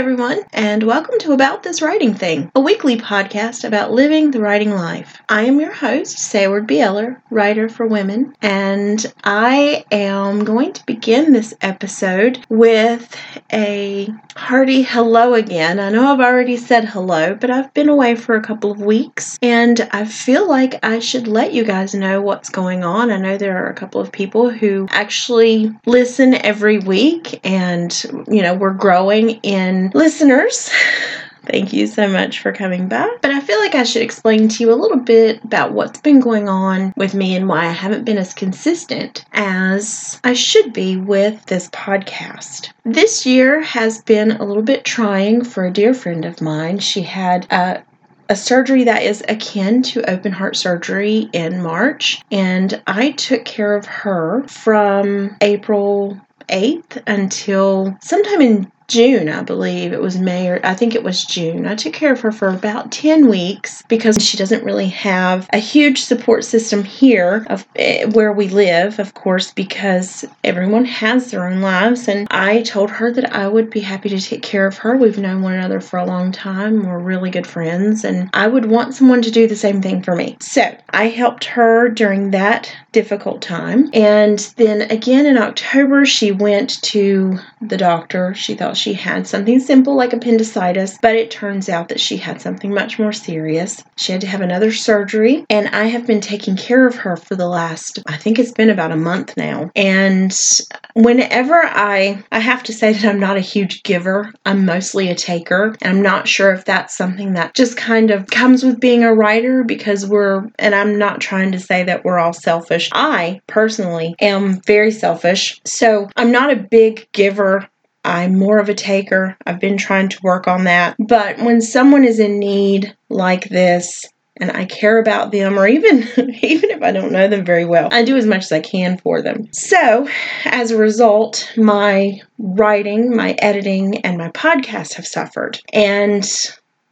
Everyone, and welcome to About This Writing Thing, a weekly podcast about living the writing life. I am your host, Sayward Bieler, writer for women, and I am going to begin this episode with a hearty hello again. I know I've already said hello, but I've been away for a couple of weeks, and I feel like I should let you guys know what's going on. I know there are a couple of people who actually listen every week, and you know, we're growing in listeners. Thank you so much for coming back. But I feel like I should explain to you a little bit about what's been going on with me and why I haven't been as consistent as I should be with this podcast. This year has been a little bit trying for a dear friend of mine. She had a a surgery that is akin to open heart surgery in March, and I took care of her from April 8th until sometime in June, I believe. It was May or I think it was June. I took care of her for about 10 weeks because she doesn't really have a huge support system here of eh, where we live, of course, because everyone has their own lives and I told her that I would be happy to take care of her. We've known one another for a long time. We're really good friends and I would want someone to do the same thing for me. So, I helped her during that difficult time. And then again in October, she went to the doctor. She thought she had something simple like appendicitis, but it turns out that she had something much more serious. She had to have another surgery, and I have been taking care of her for the last, I think it's been about a month now. And whenever I, I have to say that I'm not a huge giver, I'm mostly a taker. And I'm not sure if that's something that just kind of comes with being a writer because we're, and I'm not trying to say that we're all selfish. I personally am very selfish. So I'm not a big giver I'm more of a taker. I've been trying to work on that. But when someone is in need like this, and I care about them or even even if I don't know them very well, I do as much as I can for them. So, as a result, my writing, my editing and my podcast have suffered. And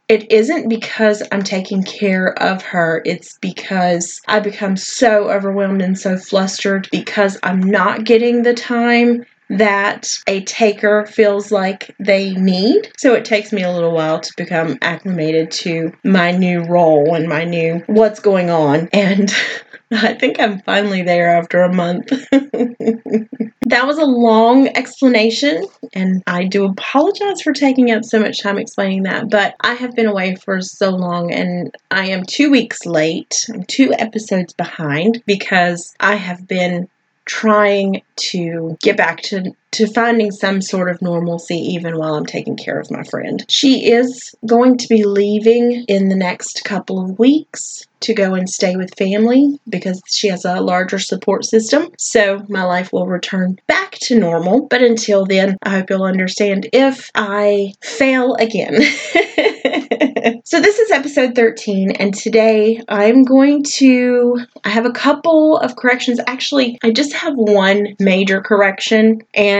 it isn't because I'm taking care of her. It's because I become so overwhelmed and so flustered because I'm not getting the time that a taker feels like they need. So it takes me a little while to become acclimated to my new role and my new what's going on. And I think I'm finally there after a month. that was a long explanation, and I do apologize for taking up so much time explaining that. But I have been away for so long, and I am two weeks late. I'm two episodes behind because I have been trying to get back to to finding some sort of normalcy even while I'm taking care of my friend. She is going to be leaving in the next couple of weeks to go and stay with family because she has a larger support system. So my life will return back to normal. But until then, I hope you'll understand if I fail again. so this is episode 13 and today I'm going to I have a couple of corrections. Actually, I just have one major correction and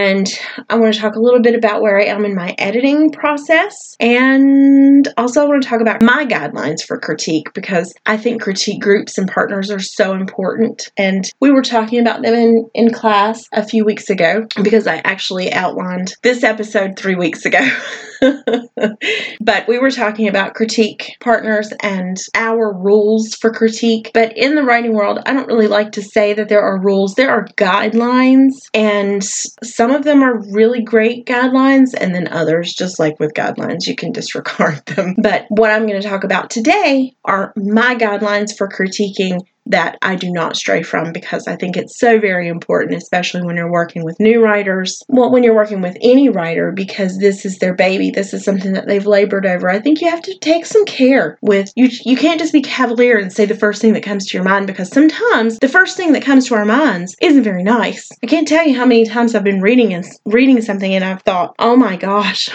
I want to talk a little bit about where I am in my editing process and also I want to talk about my guidelines for critique because I think critique groups and partners are so important and we were talking about them in in class a few weeks ago because I actually outlined this episode 3 weeks ago. but we were talking about critique partners and our rules for critique. But in the writing world, I don't really like to say that there are rules. There are guidelines, and some of them are really great guidelines, and then others, just like with guidelines, you can disregard them. But what I'm going to talk about today are my guidelines for critiquing that I do not stray from because I think it's so very important, especially when you're working with new writers. Well, when you're working with any writer, because this is their baby, this is something that they've labored over. I think you have to take some care with you. You can't just be cavalier and say the first thing that comes to your mind because sometimes the first thing that comes to our minds isn't very nice. I can't tell you how many times I've been reading and reading something and I've thought, oh my gosh,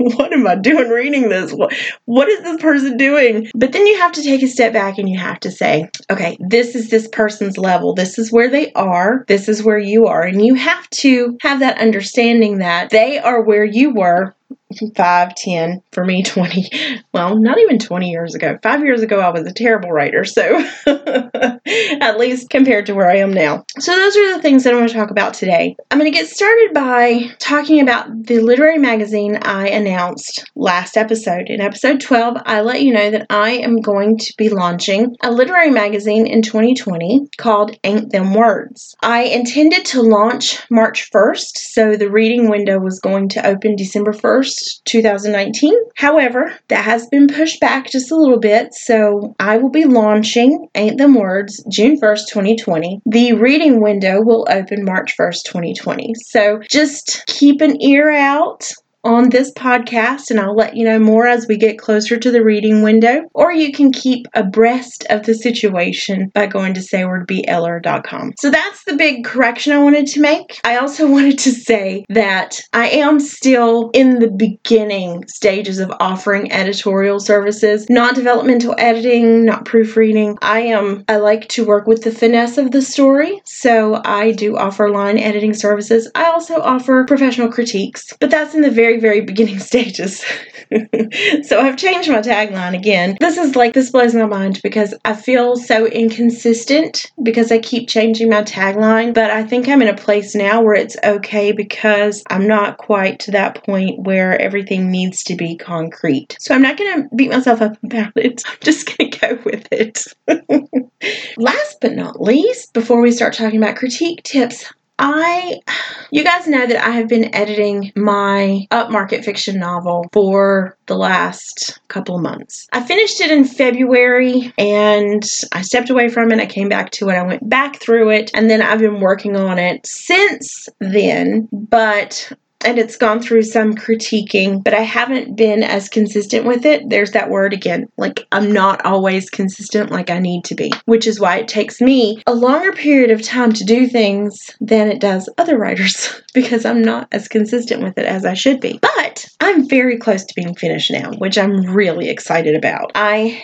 what am I doing reading this? What, what is this person doing? But then you have to take a step back and you have to say, okay, this is this person's level. This is where they are. This is where you are. And you have to have that understanding that they are where you were five, ten, for me, 20, well, not even 20 years ago. Five years ago, I was a terrible writer. So, at least compared to where I am now. So, those are the things that I'm going to talk about today. I'm going to get started by talking about the literary magazine I announced last episode. In episode 12, I let you know that I am going to be launching a literary magazine in 2020 called Ain't Them Words. I intended to launch March 1st, so the reading window was going to open December 1st 2019. However, that has been pushed back just a little bit, so I will be launching Ain't Them Words June 1st, 2020. The reading window will open March 1st, 2020. So just keep an ear out on this podcast, and I'll let you know more as we get closer to the reading window. Or you can keep abreast of the situation by going to saywardbeller.com. So that's the big correction I wanted to make. I also wanted to say that I am still in the beginning stages of offering editorial services, not developmental editing, not proofreading. I am, I like to work with the finesse of the story, so I do offer line editing services. I also offer professional critiques, but that's in the very very, very beginning stages. so I've changed my tagline again. This is like, this blows my mind because I feel so inconsistent because I keep changing my tagline, but I think I'm in a place now where it's okay because I'm not quite to that point where everything needs to be concrete. So I'm not going to beat myself up about it. I'm just going to go with it. Last but not least, before we start talking about critique tips, I, you guys know that I have been editing my upmarket fiction novel for the last couple of months. I finished it in February and I stepped away from it. I came back to it. I went back through it and then I've been working on it since then. But and it's gone through some critiquing, but I haven't been as consistent with it. There's that word again. Like, I'm not always consistent like I need to be, which is why it takes me a longer period of time to do things than it does other writers because I'm not as consistent with it as I should be. But I'm very close to being finished now, which I'm really excited about. I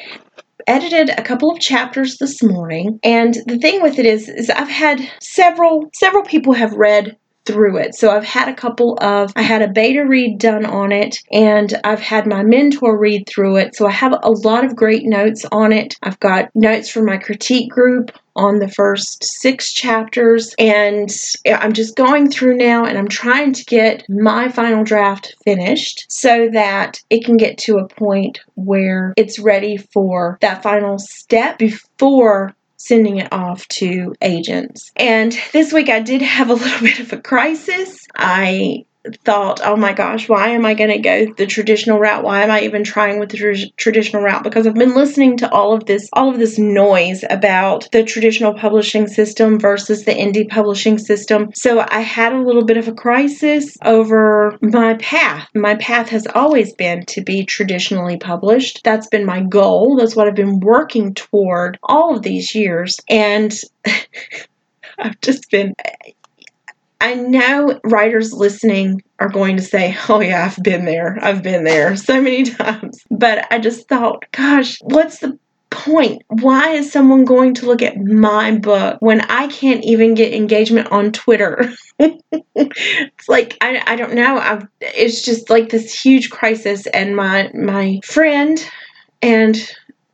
edited a couple of chapters this morning and the thing with it is is I've had several several people have read through it. So I've had a couple of, I had a beta read done on it, and I've had my mentor read through it. So I have a lot of great notes on it. I've got notes from my critique group on the first six chapters, and I'm just going through now and I'm trying to get my final draft finished so that it can get to a point where it's ready for that final step before sending it off to agents. And this week I did have a little bit of a crisis. I thought, oh my gosh, why am I going to go the traditional route? Why am I even trying with the tr- traditional route? Because I've been listening to all of this, all of this noise about the traditional publishing system versus the indie publishing system. So I had a little bit of a crisis over my path. My path has always been to be traditionally published. That's been my goal. That's what I've been working toward all of these years. And I've just been I know writers listening are going to say, Oh, yeah, I've been there. I've been there so many times. But I just thought, gosh, what's the point? Why is someone going to look at my book when I can't even get engagement on Twitter? it's like I, I don't know. I've, it's just like this huge crisis, and my my friend and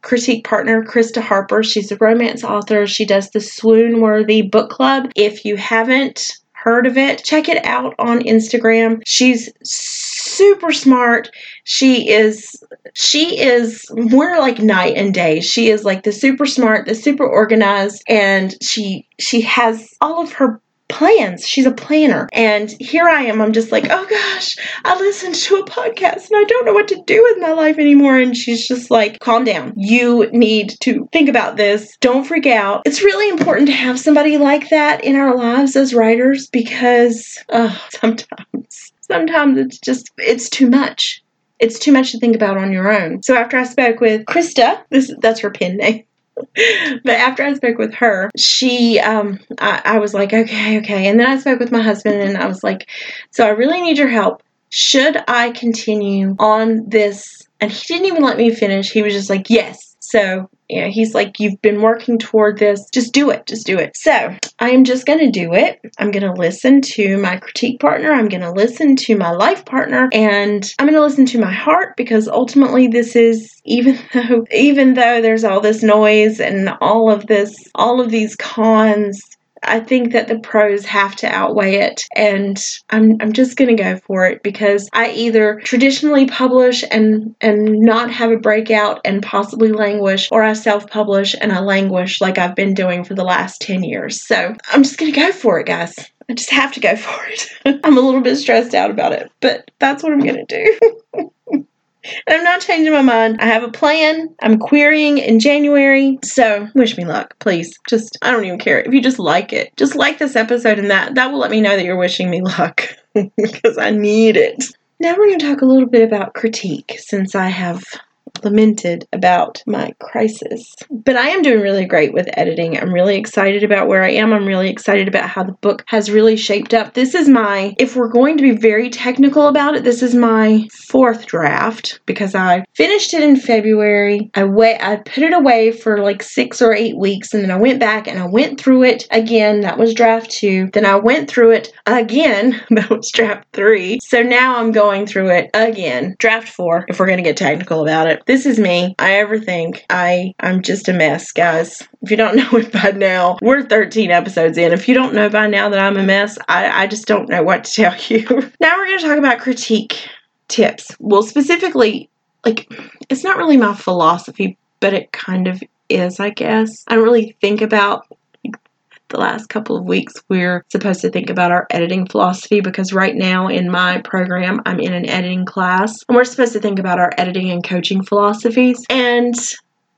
critique partner, Krista Harper. She's a romance author. She does the Swoon Worthy Book Club. If you haven't heard of it, check it out on Instagram. She's super smart. She is she is we're like night and day. She is like the super smart, the super organized and she she has all of her plans. She's a planner. And here I am. I'm just like, oh gosh, I listened to a podcast and I don't know what to do with my life anymore. And she's just like, calm down. You need to think about this. Don't freak out. It's really important to have somebody like that in our lives as writers because uh, sometimes, sometimes it's just, it's too much it's too much to think about on your own. So after I spoke with Krista, this that's her pen name. But after I spoke with her, she, um, I, I was like, okay, okay. And then I spoke with my husband and I was like, so I really need your help. Should I continue on this? And he didn't even let me finish. He was just like, yes. So You know, he's like, You've been working toward this. Just do it. Just do it. So I am just going to do it. I'm going to listen to my critique partner. I'm going to listen to my life partner. And I'm going to listen to my heart because ultimately this is even though even though there's all this noise and all of this all of these cons I think that the pros have to outweigh it. And I'm, I'm just going to go for it because I either traditionally publish and, and not have a breakout and possibly languish, or I self publish and I languish like I've been doing for the last 10 years. So I'm just going to go for it, guys. I just have to go for it. I'm a little bit stressed out about it, but that's what I'm going to do. And I'm not changing my mind. I have a plan. I'm querying in January. So wish me luck, please. Just I don't even care. If you just like it, just like this episode and that that will let me know that you're wishing me luck. because I need it. Now we're going to talk a little bit about critique since I have lamented about my crisis. But I am doing really great with editing. I'm really excited about where I am. I'm really excited about how the book has really shaped up. This is my, if we're going to be very technical about it, this is my fourth draft because I finished it in February. I wait, I put it away for like six or eight weeks, and then I went back and I went through it again. That was draft two. Then I went through it again. That was draft three. So now I'm going through it again. Draft four, if we're going to get technical about it. This is me. I overthink. I I'm just a mess, guys. If you don't know it by now, we're 13 episodes in. If you don't know by now that I'm a mess, I, I just don't know what to tell you. now we're to talk about critique tips. Well, specifically, like, it's not really my philosophy, but it kind of is, I guess. I don't really think about the last couple of weeks, we're supposed to think about our editing philosophy because right now in my program, I'm in an editing class and we're supposed to think about our editing and coaching philosophies. And,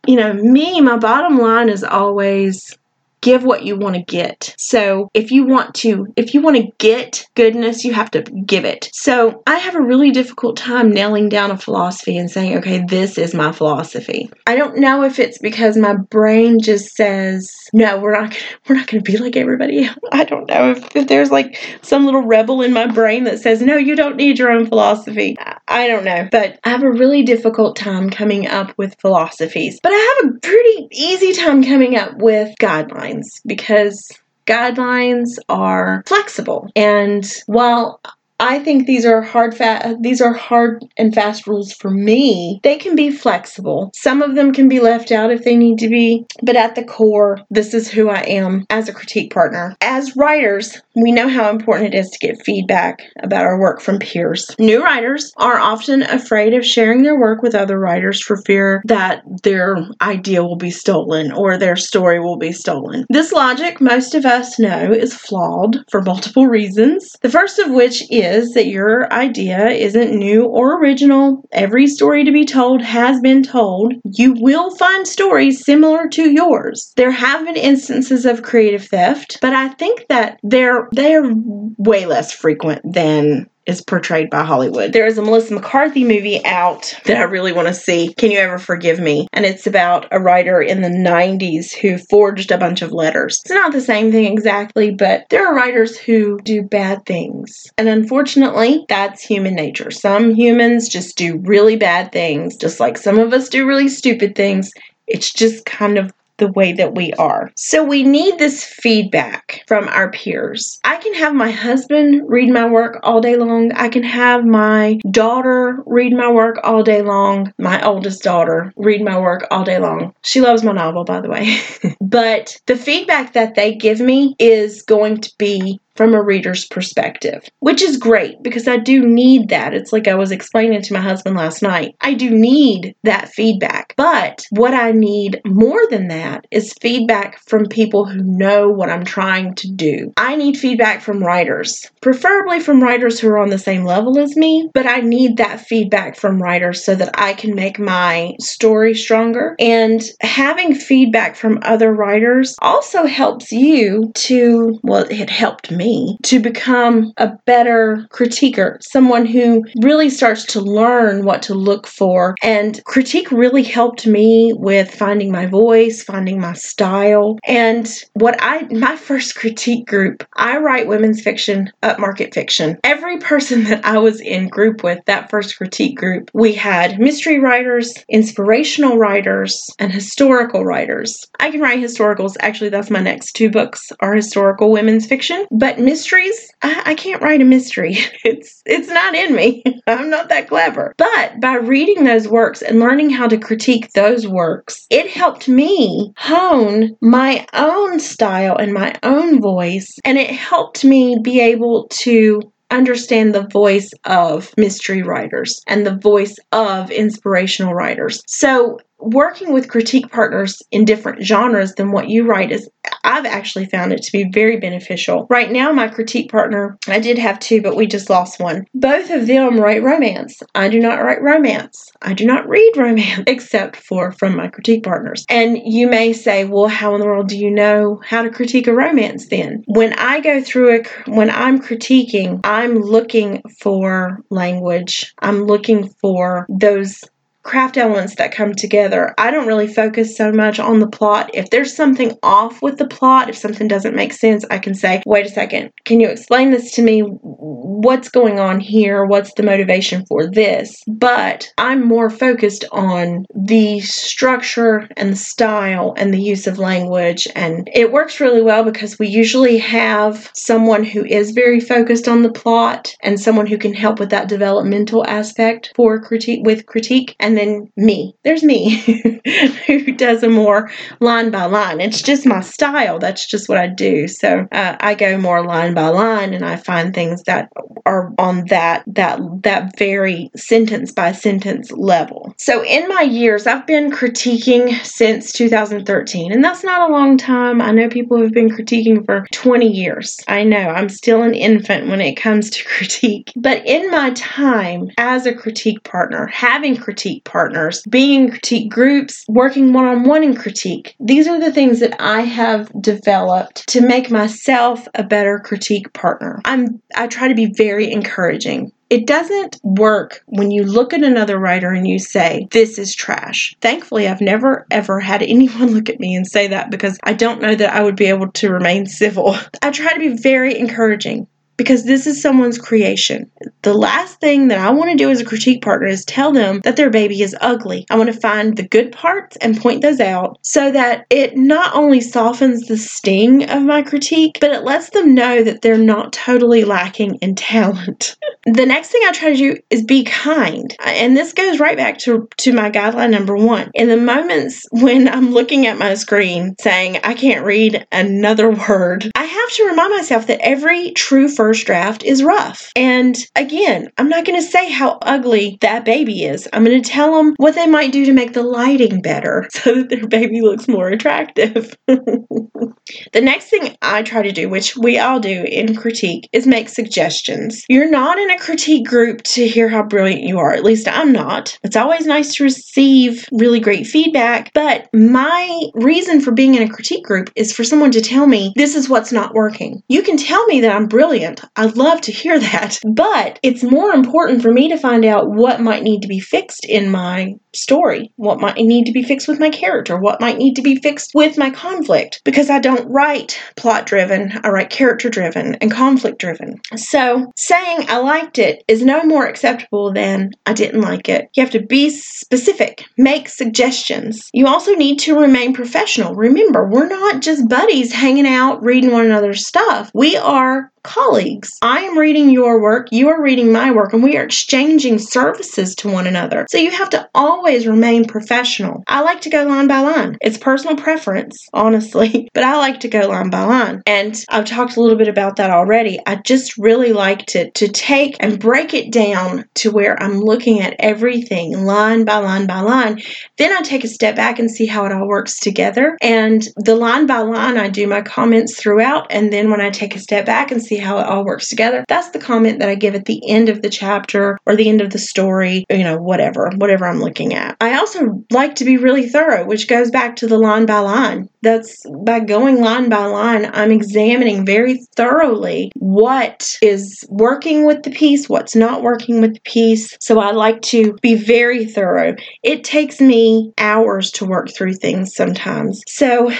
you know, me, my bottom line is always give what you want to get. So if you want to, if you want to get goodness, you have to give it. So I have a really difficult time nailing down a philosophy and saying, okay, this is my philosophy. I don't know if it's because my brain just says, no, we're not, gonna, we're not going to be like everybody else. I don't know if, if there's like some little rebel in my brain that says, no, you don't need your own philosophy. I don't know, but I have a really difficult time coming up with philosophies. But I have a pretty easy time coming up with guidelines guidelines because guidelines are flexible. And while I think these are hard fa- these are hard and fast rules for me. They can be flexible. Some of them can be left out if they need to be, but at the core, this is who I am as a critique partner. As writers, we know how important it is to get feedback about our work from peers. New writers are often afraid of sharing their work with other writers for fear that their idea will be stolen or their story will be stolen. This logic, most of us know, is flawed for multiple reasons. The first of which is is that your idea isn't new or original. Every story to be told has been told. You will find stories similar to yours. There have been instances of creative theft, but I think that they're they're way less frequent than is portrayed by Hollywood. There is a Melissa McCarthy movie out that I really want to see. Can You Ever Forgive Me? And it's about a writer in the 90s who forged a bunch of letters. It's not the same thing exactly, but there are writers who do bad things. And unfortunately, that's human nature. Some humans just do really bad things, just like some of us do really stupid things. It's just kind of the way that we are. So we need this feedback from our peers. I can have my husband read my work all day long. I can have my daughter read my work all day long. My oldest daughter read my work all day long. She loves my novel, by the way. but the feedback that they give me is going to be from a reader's perspective, which is great because I do need that. It's like I was explaining to my husband last night. I do need that feedback. But what I need more than that is feedback from people who know what I'm trying to do. I need feedback from writers, preferably from writers who are on the same level as me, but I need that feedback from writers so that I can make my story stronger. And having feedback from other writers also helps you to, well, it helped me me to become a better critiquer, someone who really starts to learn what to look for. And critique really helped me with finding my voice, finding my style. And what I, my first critique group, I write women's fiction, upmarket fiction. Every person that I was in group with, that first critique group, we had mystery writers, inspirational writers, and historical writers. I can write historicals. Actually, that's my next two books are historical women's fiction. But mysteries, I, I can't write a mystery. It's it's not in me. I'm not that clever. But by reading those works and learning how to critique those works, it helped me hone my own style and my own voice. And it helped me be able to understand the voice of mystery writers and the voice of inspirational writers. So working with critique partners in different genres than what you write is I've actually found it to be very beneficial. Right now my critique partner, I did have two but we just lost one. Both of them write romance. I do not write romance. I do not read romance except for from my critique partners. And you may say, "Well, how in the world do you know how to critique a romance then?" When I go through it when I'm critiquing, I'm looking for language. I'm looking for those craft elements that come together. I don't really focus so much on the plot. If there's something off with the plot, if something doesn't make sense, I can say, wait a second, can you explain this to me? What's going on here? What's the motivation for this? But I'm more focused on the structure and the style and the use of language. And it works really well because we usually have someone who is very focused on the plot and someone who can help with that developmental aspect for critique with critique. And and then me. There's me who does a more line by line. It's just my style. That's just what I do. So uh, I go more line by line, and I find things that are on that that that very sentence by sentence level. So in my years, I've been critiquing since 2013, and that's not a long time. I know people have been critiquing for 20 years. I know I'm still an infant when it comes to critique, but in my time as a critique partner, having critique partners, being in critique groups, working one on one in critique. These are the things that I have developed to make myself a better critique partner. I'm I try to be very encouraging. It doesn't work when you look at another writer and you say, This is trash. Thankfully, I've never ever had anyone look at me and say that because I don't know that I would be able to remain civil. I try to be very encouraging because this is someone's creation. The last thing that I want to do as a critique partner is tell them that their baby is ugly. I want to find the good parts and point those out so that it not only softens the sting of my critique, but it lets them know that they're not totally lacking in talent. the next thing I try to do is be kind. And this goes right back to, to my guideline number one. In the moments when I'm looking at my screen saying, I can't read another word, I have to remind myself that every true first draft is rough. And again, I'm not going to say how ugly that baby is. I'm going to tell them what they might do to make the lighting better so that their baby looks more attractive. the next thing I try to do, which we all do in critique, is make suggestions. You're not in a critique group to hear how brilliant you are. At least I'm not. It's always nice to receive really great feedback, but my reason for being in a critique group is for someone to tell me this is what's not working. You can tell me that I'm brilliant I'd love to hear that. But it's more important for me to find out what might need to be fixed in my story, what might need to be fixed with my character, what might need to be fixed with my conflict, because I don't write plot driven, I write character driven and conflict driven. So saying I liked it is no more acceptable than I didn't like it. You have to be specific, make suggestions. You also need to remain professional. Remember, we're not just buddies hanging out, reading one another's stuff. We are colleagues. I am reading your work, you are reading my work, and we are exchanging services to one another. So you have to always remain professional. I like to go line by line. It's personal preference, honestly, but I like to go line by line. And I've talked a little bit about that already. I just really like to, to take and break it down to where I'm looking at everything line by line by line. Then I take a step back and see how it all works together. And the line by line, I do my comments throughout. And then when I take a step back and see see how it all works together. That's the comment that I give at the end of the chapter or the end of the story, you know, whatever, whatever I'm looking at. I also like to be really thorough, which goes back to the line by line. That's by going line by line, I'm examining very thoroughly what is working with the piece, what's not working with the piece. So I like to be very thorough. It takes me hours to work through things sometimes. So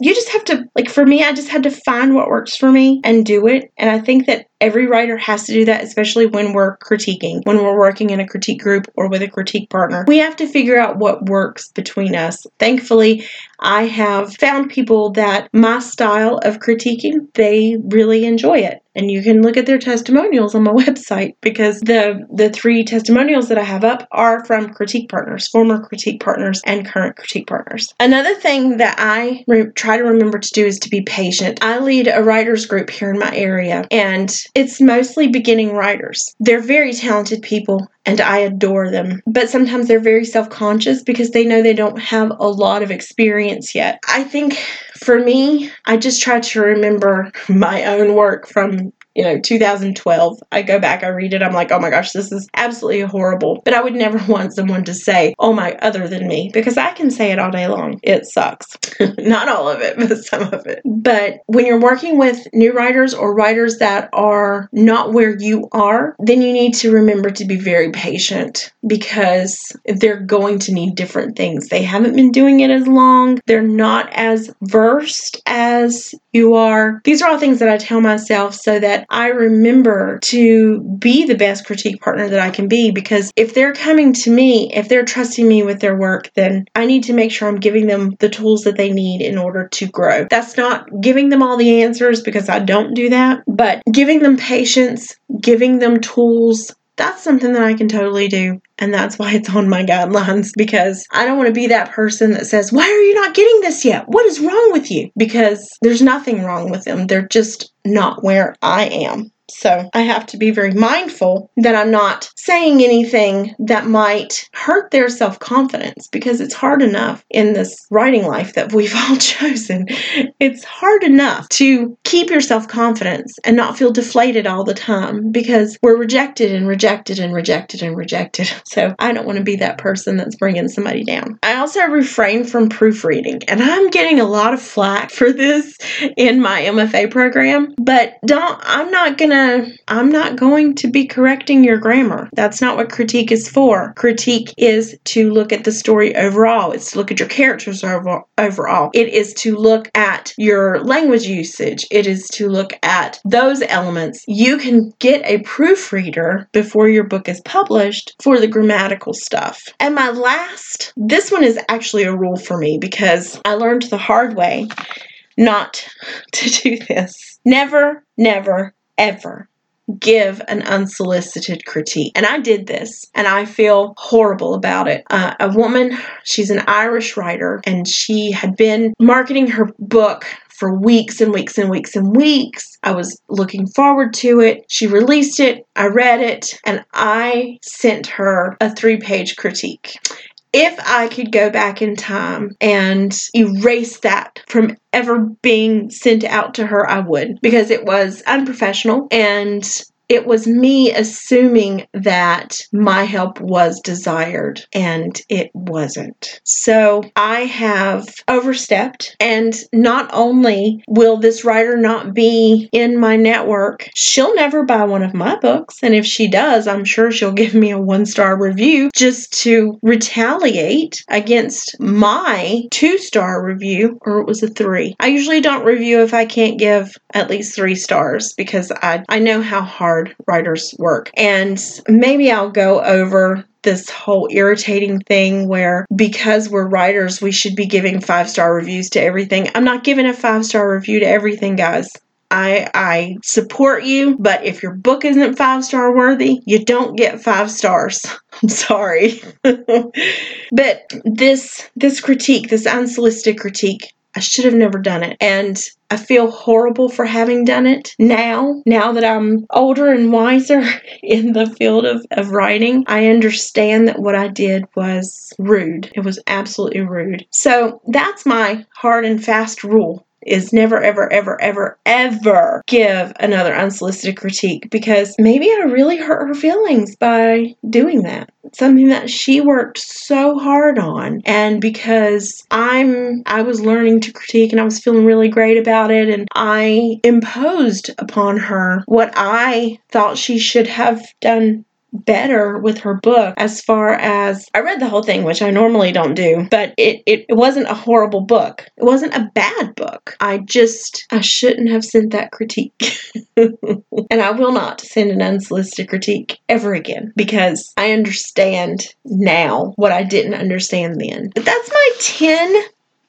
you just have to like for me i just had to find what works for me and do it. And i think that every writer has to do that especially when we're critiquing when we're working in a critique group or with a critique partner we have to figure out what works between us thankfully i have found people that my style of critiquing they really enjoy it and you can look at their testimonials on my website because the the three testimonials that I have up are from critique partners, former critique partners and current critique partners. Another thing that I re- try to remember to do is to be patient. I lead a writers group here in my area and it's mostly beginning writers. They're very talented people and I adore them. But sometimes they're very self conscious because they know they don't have a lot of experience yet. I think for me, I just try to remember my own work from you know, 2012. I go back, I read it, I'm like, oh my gosh, this is absolutely horrible. But I would never want someone to say, oh my, other than me, because I can say it all day long. It sucks. Not all of it, but some of it. But when you're working with new writers or writers that are not where you are, then you need to remember to be very patient because they're going to need different things. They haven't been doing it as long, they're not as versed as you are. These are all things that I tell myself so that I remember to be the best critique partner that I can be because if they're coming to me, if they're trusting me with their work, then I need to make sure I'm giving them the tools that they need in order to grow. That's not giving them all the answers because I don't do that, but giving them patience, giving them tools, that's something that I can totally do. And that's why it's on my guidelines because I don't want to be that person that says, Why are you not getting this yet? What is wrong with you? Because there's nothing wrong with them. They're just not where I am. So I have to be very mindful that I'm not saying anything that might hurt their self confidence because it's hard enough in this writing life that we've all chosen. It's hard enough to keep your self confidence and not feel deflated all the time because we're rejected and rejected and rejected and rejected. So I don't want to be that person that's bringing somebody down. I also refrain from proofreading, and I'm getting a lot of flack for this in my MFA program, but don't, I'm not gonna I'm not going to be correcting your grammar. That's not what critique is for. Critique is to look at the story overall. It's to look at your characters overall. It is to look at your language usage. It is to look at those elements. You can get a proofreader before your book is published for the grammatical stuff. And my last, this one is actually a rule for me because I learned the hard way not to do this. Never, never, ever give an unsolicited critique. And I did this and I feel horrible about it. Uh, a woman, she's an Irish writer, and she had been marketing her book for weeks and weeks and weeks and weeks. I was looking forward to it. She released it, I read it, and I sent her a three page critique if I could go back in time and erase that from ever being sent out to her, I would because it was unprofessional and it was me assuming that my help was desired and it wasn't. So I have overstepped, and not only will this writer not be in my network, she'll never buy one of my books. And if she does, I'm sure she'll give me a one star review just to retaliate against my two star review, or it was a three. I usually don't review if I can't give at least three stars because I, I know how hard writers work. And maybe I'll go over this whole irritating thing where because we're writers, we should be giving five star reviews to everything. I'm not giving a five star review to everything, guys. I, I support you, but if your book isn't five star worthy, you don't get five stars. I'm sorry. but this this critique, this unsolicited critique, I should have never done it. And I feel horrible for having done it now. Now that I'm older and wiser in the field of, of writing, I understand that what I did was rude. It was absolutely rude. So that's my hard and fast rule is never, ever, ever, ever, ever give another unsolicited critique because maybe I really hurt her feelings by doing that. Something that she worked so hard on. And because I'm I was learning to critique and I was feeling really great about it and I imposed upon her what I thought she should have done better with her book as far as I read the whole thing, which I normally don't do, but it, it, it wasn't a horrible book. It wasn't a bad book. I just, I shouldn't have sent that critique. and I will not send an unsolicited critique ever again because I understand now what I didn't understand then. But that's my 10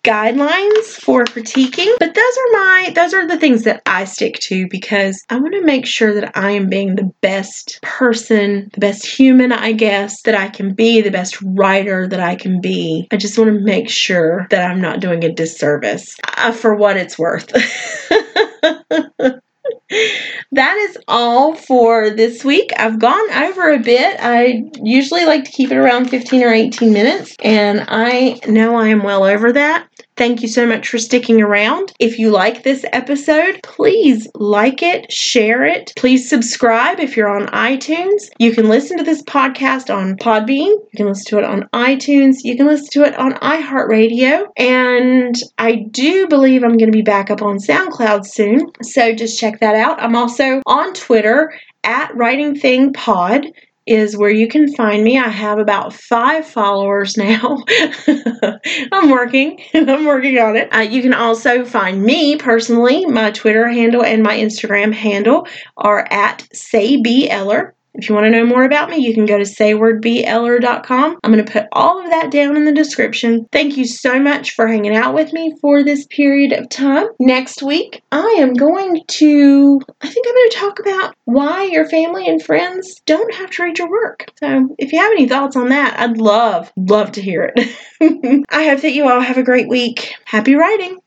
guidelines for critiquing but those are my those are the things that i stick to because i want to make sure that i am being the best person the best human i guess that i can be the best writer that i can be. I just want to make sure that i'm not doing a disservice uh, for what it's worth that is all for this week. I've gone over a bit. I usually like to keep it around 15 or 18 minutes, and I know I am well over that. Thank you so much for sticking around. If you like this episode, please like it, share it. Please subscribe if you're on iTunes. You can listen to this podcast on Podbean. You can listen to it on iTunes. You can listen to it on iHeartRadio. And I do believe I'm going to be back up on SoundCloud soon. So just check that out. I'm also on Twitter at Writing Thing Pod is where you can find me. I have about five followers now. I'm working. I'm working on it. Uh, you can also find me personally. My Twitter handle and my Instagram handle are at Say B Eller. If you want to know more about me, you can go to saywardbeller.com. I'm going to put all of that down in the description. Thank you so much for hanging out with me for this period of time. Next week, I am going to, I think I'm going to talk about why your family and friends don't have to read your work. So if you have any thoughts on that, I'd love, love to hear it. I hope that you all have a great week. Happy writing!